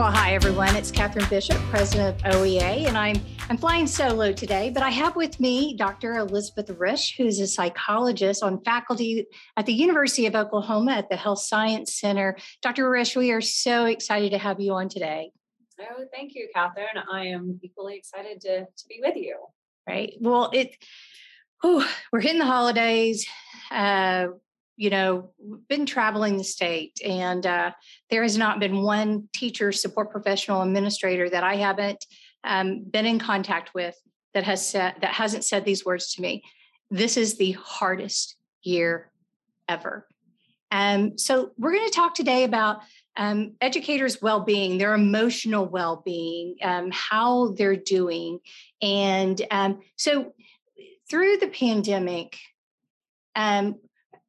Well, hi everyone. It's Catherine Bishop, president of OEA, and I'm I'm flying solo today. But I have with me Dr. Elizabeth Risch, who's a psychologist on faculty at the University of Oklahoma at the Health Science Center. Dr. Risch, we are so excited to have you on today. Oh, thank you, Catherine. I am equally excited to to be with you. Right. Well, it. Oh, we're hitting the holidays. Uh, you know, been traveling the state, and uh, there has not been one teacher, support professional, administrator that I haven't um, been in contact with that has said that hasn't said these words to me. This is the hardest year ever. Um, so we're going to talk today about um, educators' well-being, their emotional well-being, um, how they're doing, and um, so through the pandemic, um,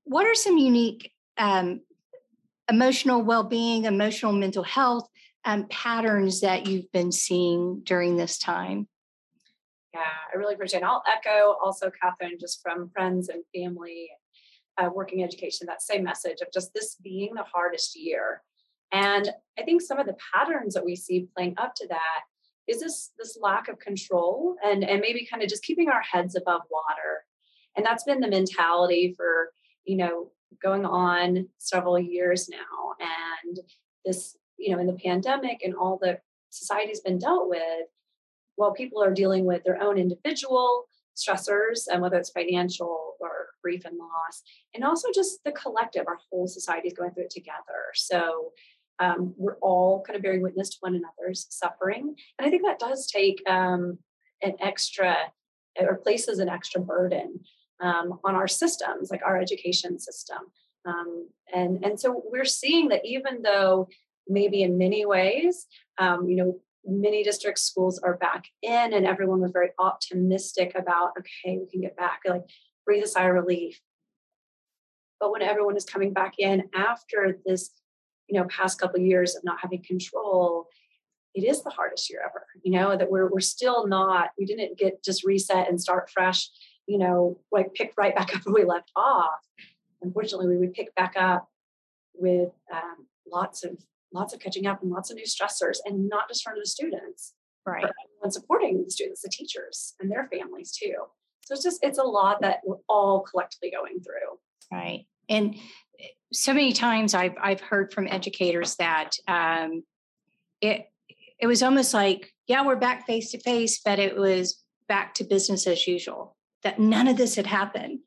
what are some unique um, emotional well-being, emotional mental health um, patterns that you've been seeing during this time? Yeah, I really appreciate it. I'll echo also, Catherine, just from friends and family, uh, working education, that same message of just this being the hardest year. And I think some of the patterns that we see playing up to that is this this lack of control and and maybe kind of just keeping our heads above water. And that's been the mentality for you know, going on several years now. And this, you know, in the pandemic and all that society's been dealt with, while people are dealing with their own individual stressors, and whether it's financial or grief and loss, and also just the collective, our whole society is going through it together. So um, we're all kind of bearing witness to one another's suffering. And I think that does take um, an extra, or places an extra burden um, on our systems, like our education system. Um, and, and so we're seeing that even though maybe in many ways, um, you know, many district schools are back in and everyone was very optimistic about, okay, we can get back, like breathe a sigh of relief. But when everyone is coming back in after this, you know, past couple of years of not having control, it is the hardest year ever. You know that we're we're still not. We didn't get just reset and start fresh you know, like pick right back up where we left off. Unfortunately, we would pick back up with um, lots of lots of catching up and lots of new stressors, and not just for the students, right? And supporting the students, the teachers, and their families too. So it's just it's a lot that we're all collectively going through. Right, and eh, so many times I've I've heard from educators that um, it it was almost like yeah we're back face to face, but it was back to business as usual that none of this had happened.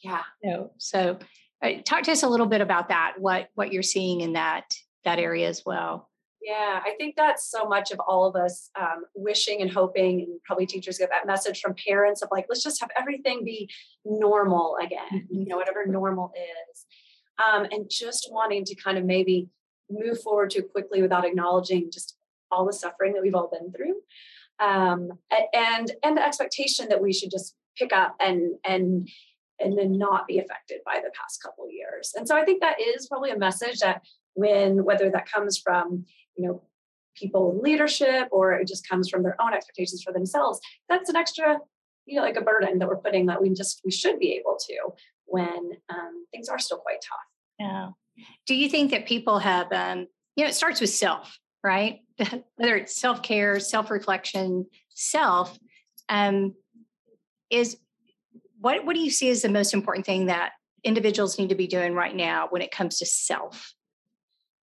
Yeah. No. So uh, talk to us a little bit about that. What what you're seeing in that that area as well. Yeah, I think that's so much of all of us um, wishing and hoping, and probably teachers get that message from parents of like, let's just have everything be normal again, mm-hmm. you know, whatever normal is. Um, and just wanting to kind of maybe move forward too quickly without acknowledging just all the suffering that we've all been through um, and and the expectation that we should just pick up and and and then not be affected by the past couple years. And so I think that is probably a message that when whether that comes from you know people in leadership or it just comes from their own expectations for themselves, that's an extra you know like a burden that we're putting that we just we should be able to when um, things are still quite tough. Yeah. Do you think that people have um, you know it starts with self right? Whether it's self care, self reflection, self, um, is what what do you see as the most important thing that individuals need to be doing right now when it comes to self?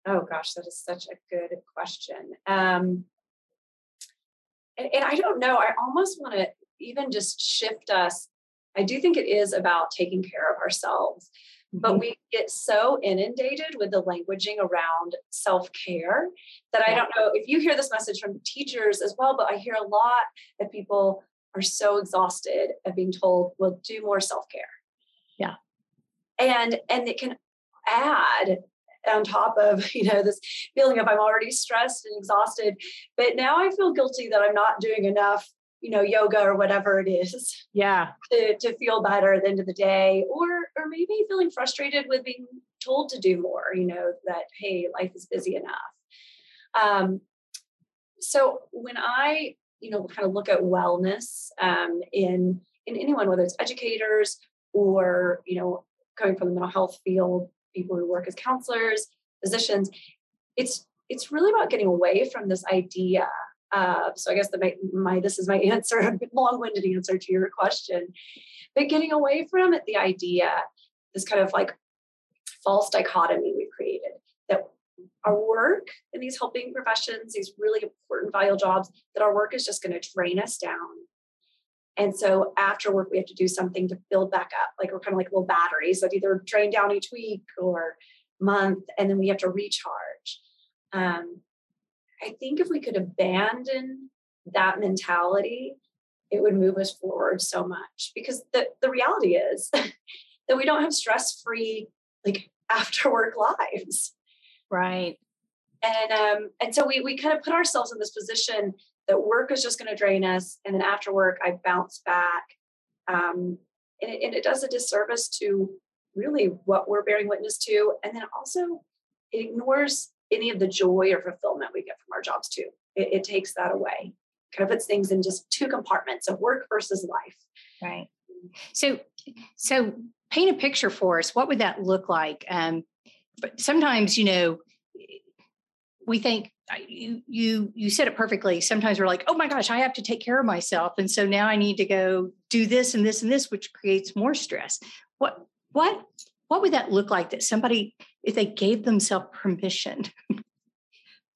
Oh gosh, that is such a good question. Um, and, and I don't know. I almost want to even just shift us. I do think it is about taking care of ourselves, but mm-hmm. we get so inundated with the languaging around self care that I don't know if you hear this message from teachers as well, but I hear a lot that people are so exhausted of being told, well, do more self care. Yeah. And and it can add on top of you know this feeling of i'm already stressed and exhausted but now i feel guilty that i'm not doing enough you know yoga or whatever it is yeah to, to feel better at the end of the day or or maybe feeling frustrated with being told to do more you know that hey life is busy enough um, so when i you know kind of look at wellness um, in in anyone whether it's educators or you know coming from the mental health field people who work as counselors physicians it's it's really about getting away from this idea uh, so I guess the, my, my this is my answer, long-winded answer to your question. But getting away from it, the idea, this kind of like false dichotomy we've created that our work in these helping professions, these really important, vital jobs, that our work is just going to drain us down. And so after work, we have to do something to build back up. Like we're kind of like little batteries that either drain down each week or month, and then we have to recharge. Um, I think if we could abandon that mentality, it would move us forward so much because the, the reality is that we don't have stress free like after work lives. Right. And um, and so we we kind of put ourselves in this position that work is just going to drain us, and then after work I bounce back, um, and, it, and it does a disservice to really what we're bearing witness to, and then also it ignores any of the joy or fulfillment we get from our jobs too. It, it takes that away. Kind of puts things in just two compartments of work versus life. Right. So, so paint a picture for us. What would that look like? Um, but sometimes, you know, we think you you you said it perfectly. Sometimes we're like, oh my gosh, I have to take care of myself, and so now I need to go do this and this and this, which creates more stress. What what what would that look like that somebody if they gave themselves permission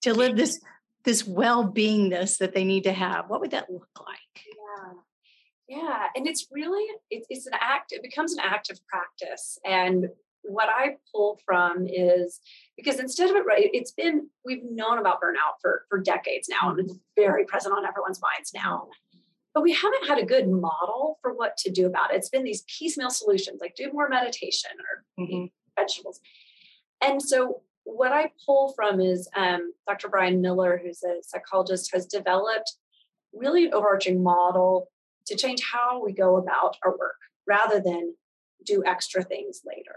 to live this this well-beingness that they need to have what would that look like yeah yeah and it's really it's, it's an act it becomes an act of practice and what i pull from is because instead of it right it's been we've known about burnout for for decades now and it's very present on everyone's minds now but we haven't had a good model for what to do about it. It's been these piecemeal solutions, like do more meditation or mm-hmm. eat vegetables. And so, what I pull from is um, Dr. Brian Miller, who's a psychologist, has developed really an overarching model to change how we go about our work rather than do extra things later.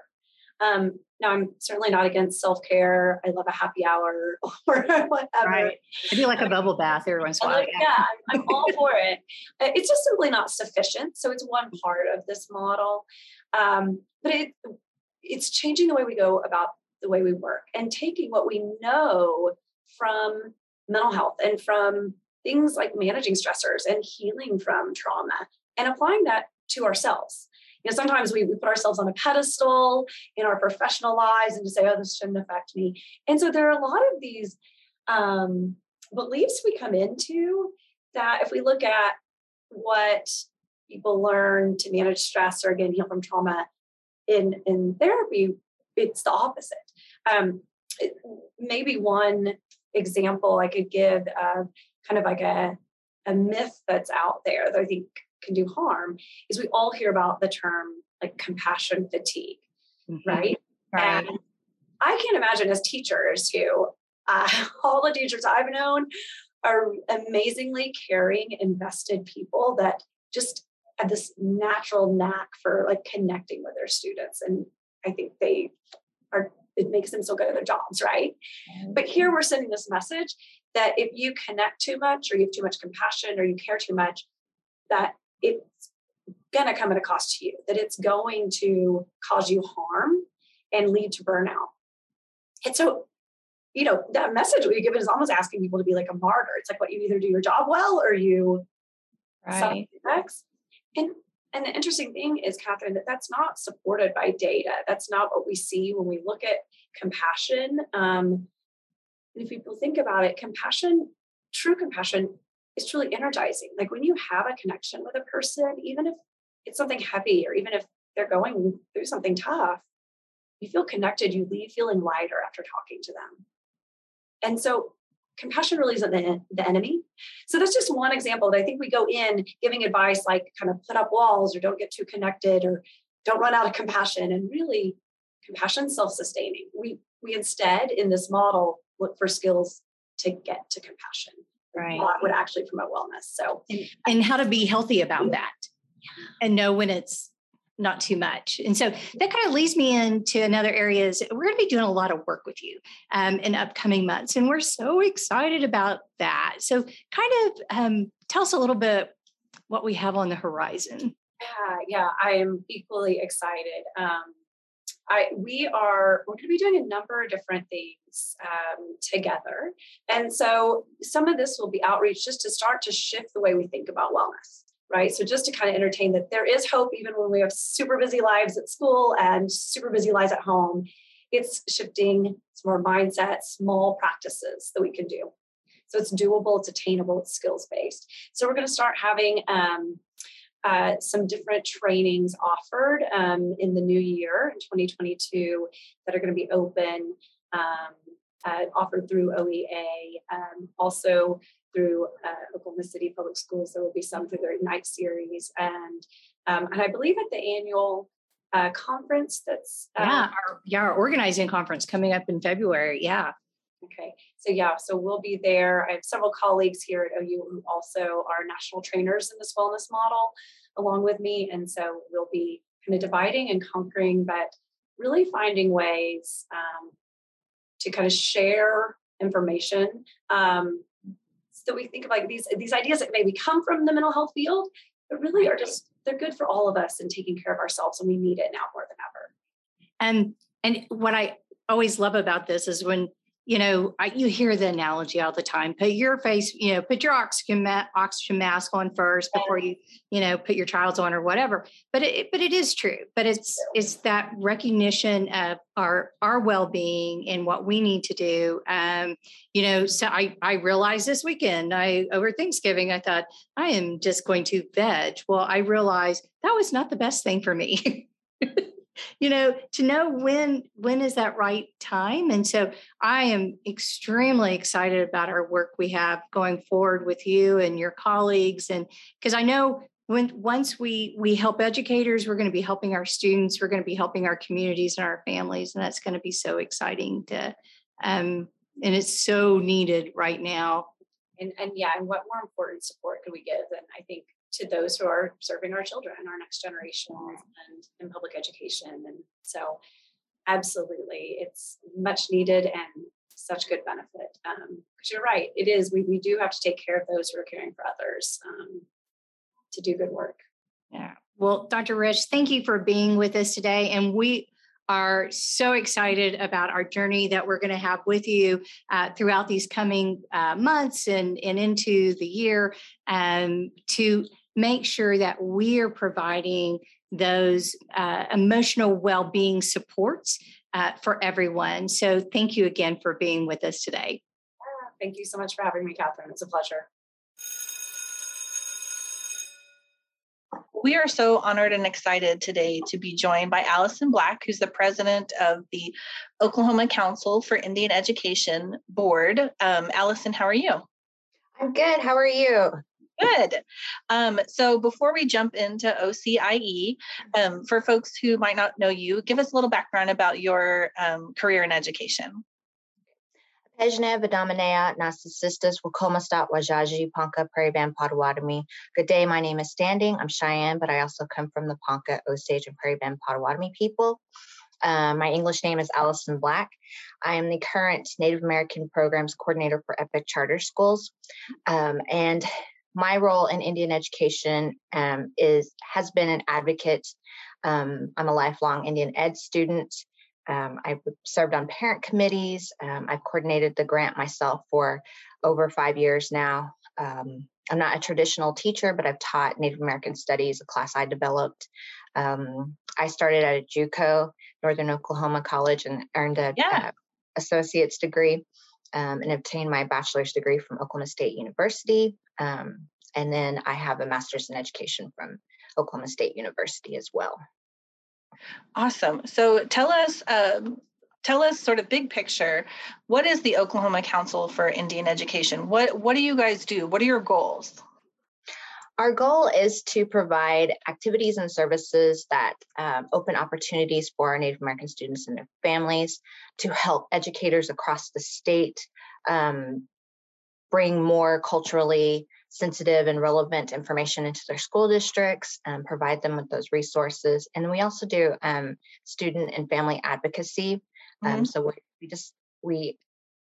Um, now, I'm certainly not against self care. I love a happy hour or whatever. Right. I do like a bubble bath every once in a while. Yeah, I'm, I'm all for it. It's just simply not sufficient. So it's one part of this model, um, but it it's changing the way we go about the way we work and taking what we know from mental health and from things like managing stressors and healing from trauma and applying that to ourselves you know, sometimes we, we put ourselves on a pedestal in our professional lives and to say, oh, this shouldn't affect me. And so there are a lot of these um, beliefs we come into that if we look at what people learn to manage stress or again heal from trauma in in therapy, it's the opposite. Um, it, maybe one example I could give of kind of like a a myth that's out there that I think can do harm is we all hear about the term like compassion fatigue, mm-hmm. right? right? And I can't imagine as teachers who uh, all the teachers I've known are amazingly caring, invested people that just have this natural knack for like connecting with their students. And I think they are, it makes them so good at their jobs, right? Mm-hmm. But here we're sending this message that if you connect too much or you have too much compassion or you care too much, that it's going to come at a cost to you, that it's going to cause you harm and lead to burnout. And so, you know, that message we give is almost asking people to be like a martyr. It's like what you either do your job well or you right. next. And and the interesting thing is, Catherine, that that's not supported by data. That's not what we see when we look at compassion. Um, and if people think about it, compassion, true compassion, is truly energizing. Like when you have a connection with a person, even if it's something heavy or even if they're going through something tough, you feel connected, you leave feeling lighter after talking to them. And so compassion really isn't the, the enemy. So that's just one example that I think we go in giving advice like kind of put up walls or don't get too connected or don't run out of compassion. And really, compassion self-sustaining. We we instead in this model look for skills to get to compassion right. would actually promote wellness. So, and, and how to be healthy about that and know when it's not too much. And so that kind of leads me into another area is We're going to be doing a lot of work with you um, in upcoming months, and we're so excited about that. So, kind of um, tell us a little bit what we have on the horizon. Yeah, yeah, I am equally excited. Um, I we are we're going to be doing a number of different things um, together, and so some of this will be outreach just to start to shift the way we think about wellness. Right. So just to kind of entertain that there is hope even when we have super busy lives at school and super busy lives at home. It's shifting some more mindset, small practices that we can do. So it's doable, it's attainable, it's skills based. So we're going to start having um, uh, some different trainings offered um, in the new year in 2022 that are going to be open, um, uh, offered through OEA, um, also through uh, Oklahoma City Public Schools. There will be some through their Ignite series, and um, and I believe at the annual uh, conference that's uh, yeah our, yeah our organizing conference coming up in February. Yeah. Okay, so yeah, so we'll be there. I have several colleagues here at OU who also are national trainers in this wellness model along with me. And so we'll be kind of dividing and conquering, but really finding ways um, to kind of share information. Um, so we think of like these these ideas that maybe come from the mental health field, but really are just they're good for all of us in taking care of ourselves, and we need it now more than ever. And and what I always love about this is when you know, I, you hear the analogy all the time. Put your face, you know, put your oxygen ma- oxygen mask on first before you, you know, put your child's on or whatever. But it, but it is true. But it's it's that recognition of our our well being and what we need to do. Um, you know, so I I realized this weekend, I over Thanksgiving, I thought I am just going to veg. Well, I realized that was not the best thing for me. you know to know when when is that right time? And so i am extremely excited about our work we have going forward with you and your colleagues. And because i know when once we we help educators we're going to be helping our students we're going to be helping our communities and our families and that's going to be so exciting to um and it's so needed right now. And and yeah and what more important support could we give and i think to those who are serving our children, our next generation, and in public education. And so, absolutely, it's much needed and such good benefit. Because um, you're right, it is. We, we do have to take care of those who are caring for others um, to do good work. Yeah. Well, Dr. Rich, thank you for being with us today. And we are so excited about our journey that we're going to have with you uh, throughout these coming uh, months and, and into the year um, to make sure that we are providing those uh, emotional well-being supports uh, for everyone. So thank you again for being with us today. Thank you so much for having me, Catherine. It's a pleasure. We are so honored and excited today to be joined by Allison Black, who's the president of the Oklahoma Council for Indian Education Board. Um, Allison, how are you? I'm good. How are you? Good. Um, so before we jump into OCIE, um, for folks who might not know you, give us a little background about your um, career in education. Pejne Wakomastat Wajaji Ponca Prairie Band Potawatomi. Good day, my name is Standing. I'm Cheyenne, but I also come from the Ponca, Osage, and Prairie Band Potawatomi people. Uh, my English name is Allison Black. I am the current Native American Programs Coordinator for Epic Charter Schools. Um, and my role in Indian education um, is has been an advocate. Um, I'm a lifelong Indian Ed student. Um, I've served on parent committees. Um, I've coordinated the grant myself for over five years now. Um, I'm not a traditional teacher, but I've taught Native American Studies, a class I developed. Um, I started at a JUCO, Northern Oklahoma College, and earned a yeah. uh, associate's degree um, and obtained my bachelor's degree from Oklahoma State University. Um, and then I have a master's in education from Oklahoma State University as well. Awesome. So tell us, um, tell us sort of big picture. What is the Oklahoma Council for Indian Education? What what do you guys do? What are your goals? Our goal is to provide activities and services that um, open opportunities for our Native American students and their families, to help educators across the state um, bring more culturally sensitive and relevant information into their school districts, and provide them with those resources. And we also do um, student and family advocacy. Um, mm-hmm. so we, we just we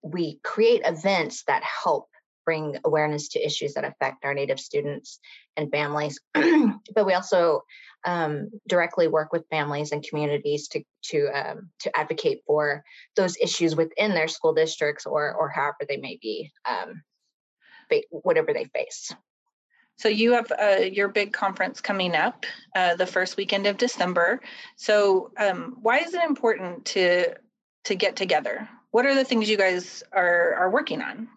we create events that help bring awareness to issues that affect our Native students and families. but we also um, directly work with families and communities to to um, to advocate for those issues within their school districts or or however they may be, um, whatever they face. So you have uh, your big conference coming up uh, the first weekend of December. So um, why is it important to to get together? What are the things you guys are are working on?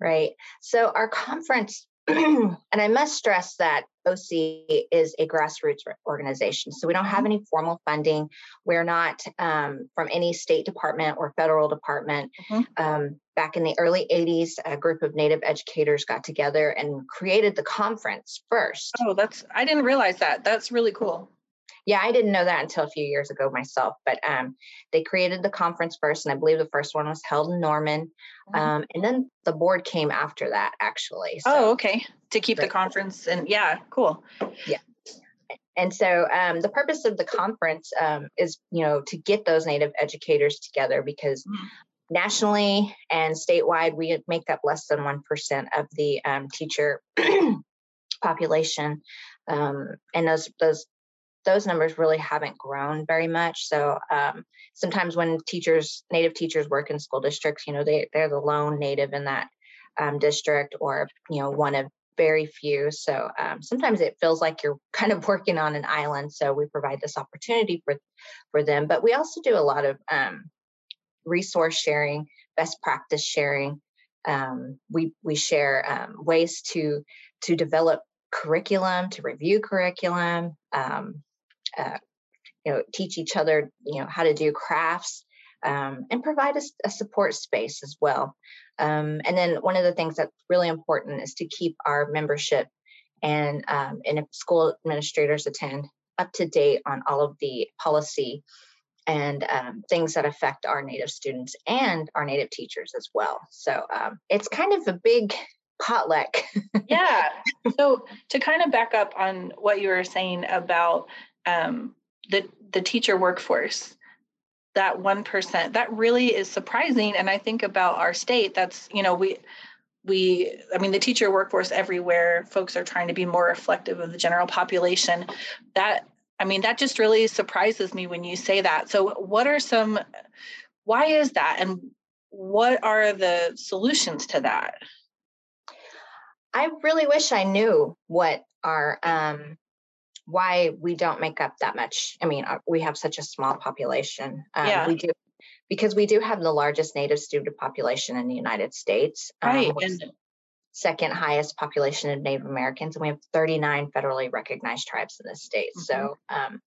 Right. So our conference, and I must stress that OC is a grassroots organization. So we don't have mm-hmm. any formal funding. We're not um, from any state department or federal department. Mm-hmm. Um, back in the early 80s, a group of Native educators got together and created the conference first. Oh, that's, I didn't realize that. That's really cool yeah, I didn't know that until a few years ago myself. But um, they created the conference first, and I believe the first one was held in Norman, mm-hmm. um, and then the board came after that, actually. So, oh, okay, to keep the conference and yeah, cool. Yeah. And so um, the purpose of the conference um, is, you know, to get those Native educators together because mm-hmm. nationally and statewide we make up less than one percent of the um, teacher population, um, and those those those numbers really haven't grown very much. So um, sometimes when teachers, native teachers work in school districts, you know, they, they're the lone native in that um, district or, you know, one of very few. So um, sometimes it feels like you're kind of working on an island. So we provide this opportunity for, for them. But we also do a lot of um, resource sharing, best practice sharing. Um, we, we share um, ways to, to develop curriculum, to review curriculum, um, uh, you know, teach each other, you know, how to do crafts, um, and provide a, a, support space as well. Um, and then one of the things that's really important is to keep our membership and um, and if school administrators attend up to date on all of the policy and um, things that affect our native students and our native teachers as well. So um, it's kind of a big potluck. yeah. So to kind of back up on what you were saying about um, the the teacher workforce that 1% that really is surprising. And i think about our state that's you know we we i mean the teacher workforce everywhere folks are trying to be more reflective of the general population. That i mean that just really surprises me when you say that. So what are some why is that? And what are the solutions to that? I really wish i knew what our um why we don't make up that much. I mean, uh, we have such a small population. Um, yeah. We do because we do have the largest native student population in the United States. Um, right. Um, second highest population of Native Americans, and we have 39 federally recognized tribes in the state. Mm-hmm. So um,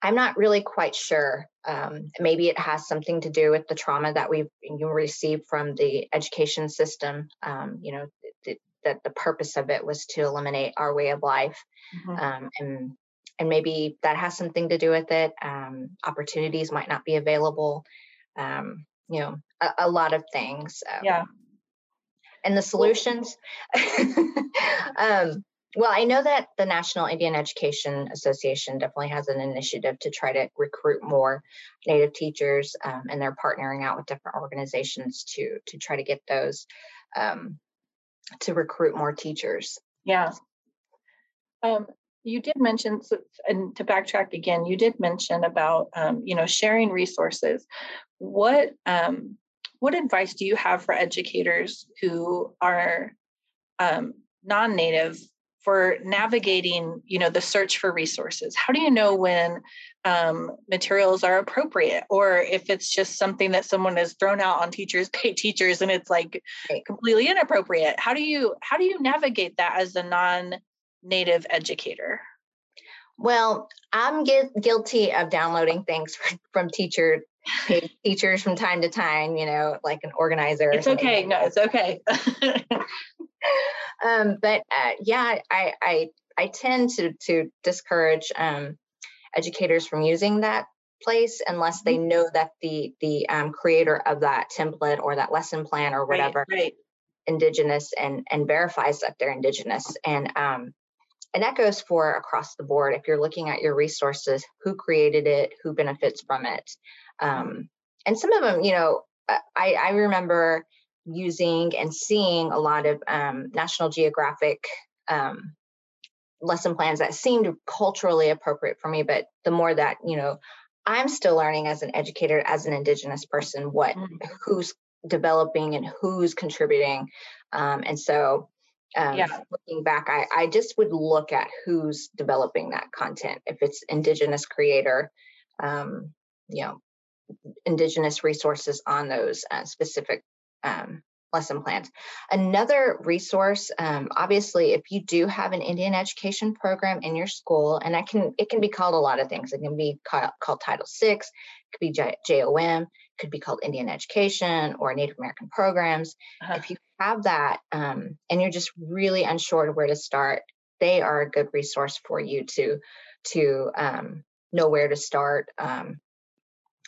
I'm not really quite sure. Um, maybe it has something to do with the trauma that we've you received from the education system. Um, you know, that the purpose of it was to eliminate our way of life mm-hmm. um, and and maybe that has something to do with it um, opportunities might not be available um, you know a, a, lot of things yeah and the solutions um, well i know that the national indian education association definitely has an initiative to try to recruit more native teachers um, and they're partnering out with different organizations to to try to get those um, to recruit more teachers. Yeah. Um, you did mention, and to backtrack again, you did mention about um, you know sharing resources. What um, what advice do you have for educators who are um, non-native for navigating you know the search for resources? How do you know when um, materials are appropriate? Or if it's just something that someone has thrown out on teachers pay teachers and it's like completely inappropriate. How do you how do you navigate that as a non-native educator? Well i'm gu- guilty of downloading things from teacher teachers from time to time you know like an organizer it's okay. no it's okay um, but uh, yeah i i i tend to to discourage um, educators from using that place unless they mm-hmm. know that the the um, creator of that template or that lesson plan or whatever right, right. indigenous and and verifies that they're indigenous and um and that goes for across the board if you're looking at your resources who created it who benefits from it um and some of them you know i i remember using and seeing a lot of um, National Geographic um, lesson plans that seemed culturally appropriate for me. But the more that, you know, I'm still learning as an educator, as an Indigenous person, what mm-hmm. who's developing and who's contributing. Um, and so um, yeah. looking back, I, I just would look at who's developing that content. If it's Indigenous creator, um, you know, Indigenous resources on those uh, specific um, lesson plans. Another resource, um, obviously, if you do have an Indian education program in your school, and that can it can be called a lot of things. It can be called, called Title VI, it could be J- JOM, could be called Indian education or Native American programs. Uh-huh. If you have that um, and you're just really unsure where to start, they are a good resource for you to to um, know where to start. Um,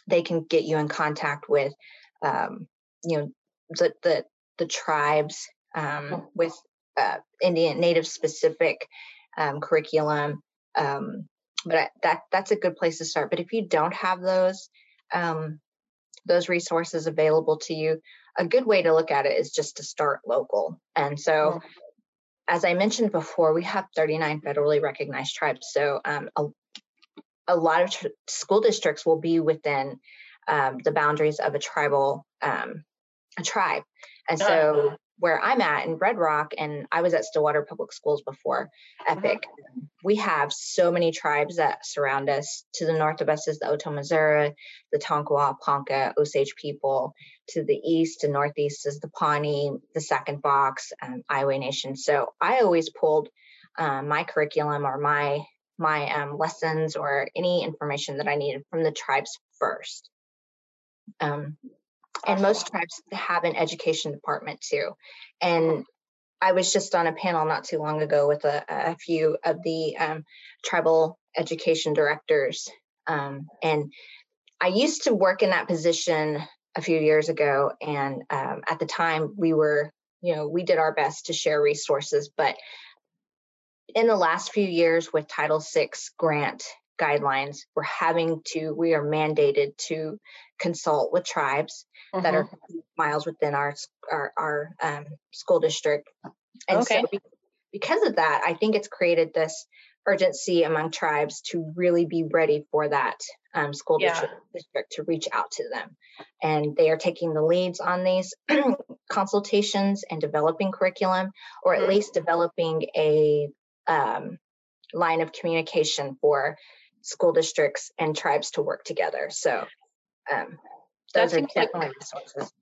they can get you in contact with um, you know the the the tribes um, oh. with uh, Indian Native specific um, curriculum. Um, but that that's a good place to start. But if you don't have those um, those resources available to you, a good way to look at it is just to start local. And so, as I mentioned before, we have 39 federally recognized tribes. So um, a, a lot of tr- school districts will be within um, the boundaries of a tribal um, a tribe. And so where I'm at in Red Rock, and I was at Stillwater Public Schools before Epic, mm-hmm. we have so many tribes that surround us. To the north of us is the Otoe Missouri, the Tonkawa, Ponca, Osage people. To the east and northeast is the Pawnee, the Sac and Fox, um, Iowa Nation. So I always pulled um, my curriculum or my my um, lessons or any information that I needed from the tribes first. Um, and most tribes have an education department too. And i was just on a panel not too long ago with a, a few of the um, tribal education directors um, and i used to work in that position a few years ago and um, at the time we were you know we did our best to share resources but in the last few years with title vi grant guidelines we're having to we are mandated to consult with tribes mm-hmm. that are mm-hmm. miles within our our, our um, school district. And okay. so because of that, I think it's created this urgency among tribes to really be ready for that um, school yeah. district, district to reach out to them. And they are taking the leads on these consultations and developing curriculum, or at mm-hmm. least developing a um, line of communication for school districts and tribes to work together. So um, those are definitely like, resources.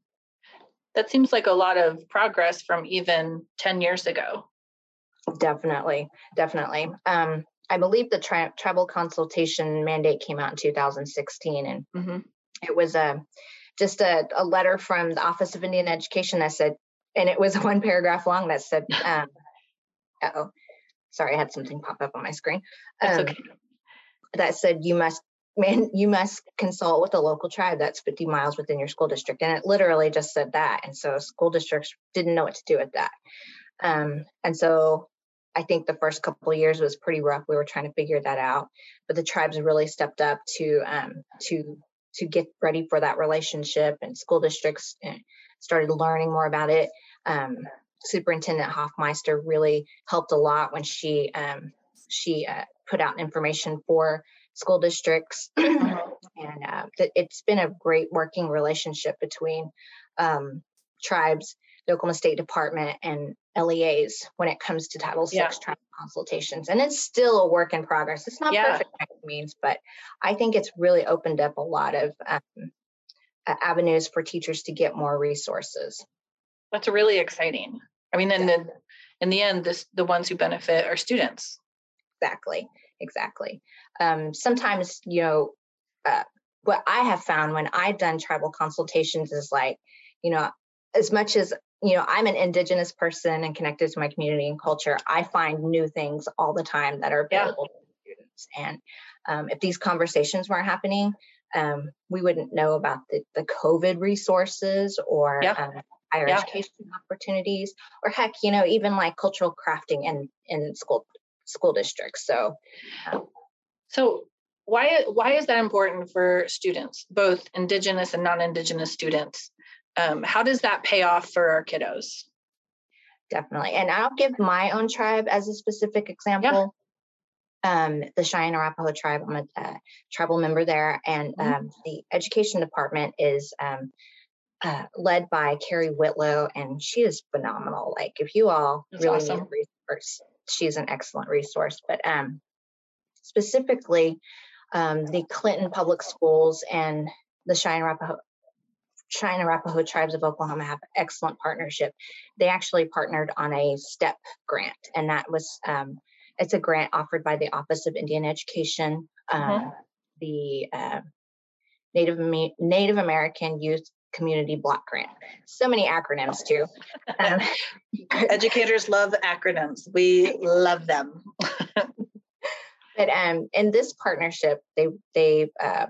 That seems like a lot of progress from even 10 years ago. Definitely, definitely. Um, I believe the tri- tribal consultation mandate came out in 2016, and mm-hmm. it was a just a, a, letter from the Office of Indian Education that said, and it was one paragraph long that said, um, "Oh, sorry, I had something pop up on my screen." Um, okay. That said, you must man, you must consult with a local tribe that's 50 miles within your school district. And it literally just said that. And so school districts didn't know what to do with that. Um, and so I think the first couple years was pretty rough. We were trying to figure that out, but the tribes really stepped up to um, to to get ready for that relationship, and school districts eh, started learning more about it. Um, Superintendent Hofmeister really helped a lot when she um, she uh, put out information for school districts. Uh-huh. and uh, it's been a great working relationship between um, tribes, the Oklahoma State Department, and LEAs when it comes to Title VI yeah. tribal consultations. And it's still a work in progress. It's not yeah. perfect by any means, but I think it's really opened up a lot of um, avenues for teachers to get more resources. That's really exciting. I mean, then the, in the end, this the ones who benefit are students. Exactly exactly. Um, sometimes, you know, uh, what I have found when I've done tribal consultations is like, you know, as much as you know, I'm an indigenous person and connected to my community and culture. I find new things all the time that are available yeah. to students. And um, if these conversations weren't happening, um, we wouldn't know about the, the COVID resources or yeah. um, higher yeah. education opportunities, or heck, you know, even like cultural crafting in in school school districts. So, so why why is that important for students, both Indigenous and non-Indigenous students, um, how does that pay off for our kiddos? Definitely. And I'll give my own tribe as a specific example. Um, the Cheyenne Arapaho tribe, I'm a uh, tribal member there, and Mhm. um, the education department is um, uh, led by Carrie Whitlow, and she is phenomenal. Like, if you all That's really awesome. need a resource, she's an excellent resource. But um, specifically, um, the Clinton Public Schools and the Cheyenne Arapaho Cheyenne Arapaho Tribes of Oklahoma have excellent partnership. They actually partnered on a STEP grant, and that was um, it's a grant offered by the Office of Indian Education, um, Mhm. the uh, Native Native American Youth Community Block Grant. So many acronyms too. Um, Educators love acronyms. We love them. But um, in this partnership, they they've uh,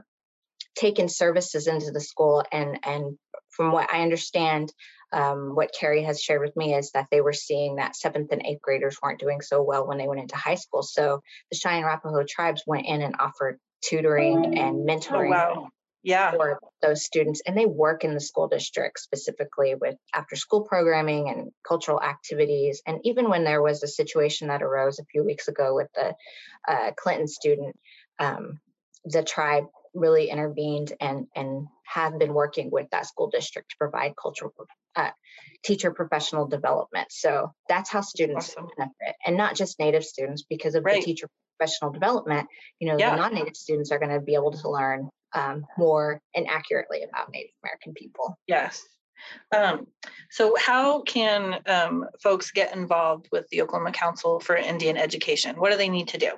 taken services into the school, and and from what I understand, um, what Carrie has shared with me is that they were seeing that seventh and eighth graders weren't doing so well when they went into high school. So the Cheyenne Arapaho tribes went in and offered tutoring and Oh, mentoring wow. Yeah. for those students and they work in the school district specifically with after school programming and cultural activities and even when there was a situation that arose a few weeks ago with the uh, clinton student um, the tribe really intervened and and have been working with that school district to provide cultural uh, teacher professional development so that's how students Awesome. benefit and not just native students because of Right. the teacher professional development you know Yeah. the non-native students are going to be able to learn um, more and accurately about Native American people. Yes. Um, so, how can um, folks get involved with the Oklahoma Council for Indian Education? What do they need to do?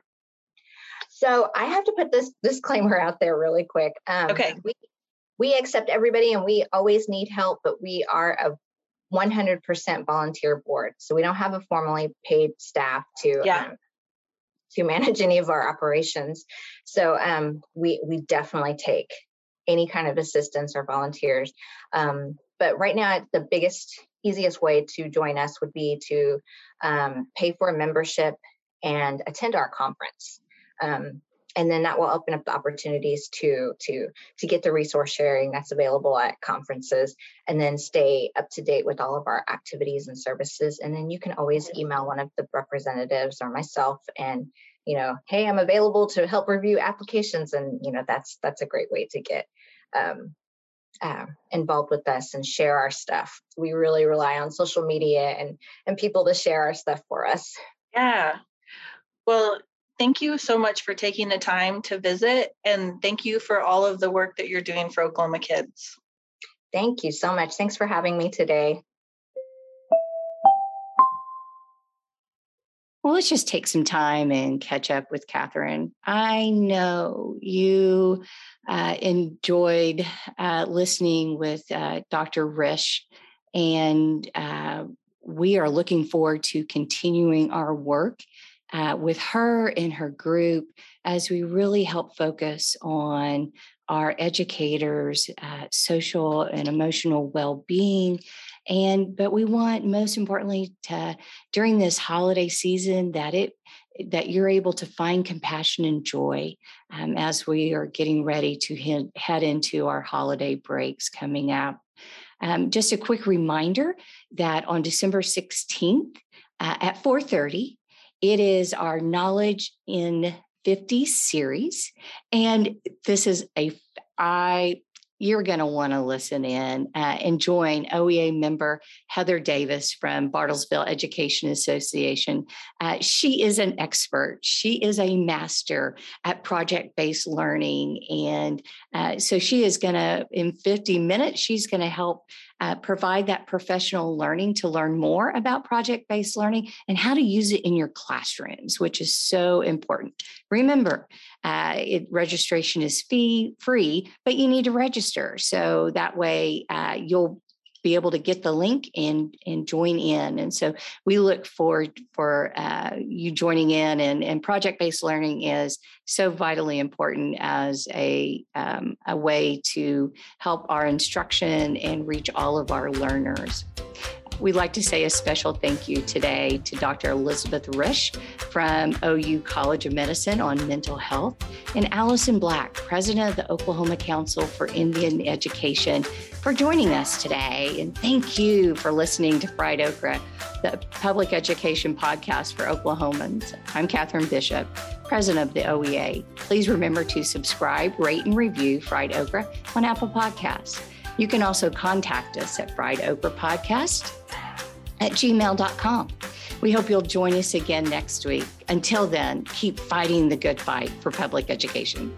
So I have to put this disclaimer out there really quick. Um, Okay. We, we accept everybody and we always need help, but we are a 100% volunteer board. So we don't have a formally paid staff to Yeah. um, to manage any of our operations. So um, we we definitely take any kind of assistance or volunteers. Um, but right now, the biggest easiest way to join us would be to um, pay for a membership and attend our conference. Um, and then that will open up the opportunities to to to get the resource sharing that's available at conferences and then stay up to date with all of our activities and services. And then you can always email one of the representatives or myself and you know hey i'm available to help review applications and you know that's that's a great way to get um, uh, involved with us and share our stuff. We really rely on social media and and people to share our stuff for us. Yeah. Well, thank you so much for taking the time to visit, and thank you for all of the work that you're doing for Oklahoma kids. thank you so much thanks for having me today Well, let's just take some time and catch up with Catherine. I know you uh, enjoyed uh, listening with uh, Dr. Risch, and uh, we are looking forward to continuing our work uh, with her and her group as we really help focus on our educators' uh, social and emotional well being. And, but we want most importantly to during this holiday season that it that you're able to find compassion and joy um, as we are getting ready to head, head into our holiday breaks coming up. Um, just a quick reminder that on December 16th uh, at 4:30, it is our Knowledge in 50 series, and this is a I you're going to want to listen in uh, and join OEA member Heather Davis from Bartlesville Education Association. Uh, she is an expert. She is a master at project based learning. And uh, so she is going to, in 50 minutes, she's going to help uh, provide that professional learning to learn more about project based learning and how to use it in your classrooms, which is so important. Remember, uh, it, registration is fee free, but you need to register. So that way uh, you'll be able to get the link and and join in. And so we look forward for uh, you joining in. And, and project based learning is so vitally important as a um, a way to help our instruction and reach all of our learners. We'd like to say a special thank you today to Dr. Elizabeth Risch from OU College of Medicine on mental health and Allison Black, president of the Oklahoma Council for Indian Education, for joining us today. And thank you for listening to Fried Okra, the public education podcast for Oklahomans. I'm Catherine Bishop, president of the OEA. Please remember to subscribe, rate, and review Fried Okra on Apple Podcasts. You can also contact us at Fried Okra Podcast at gmail.com. We hope you'll join us again next week. Until then, keep fighting the good fight for public education.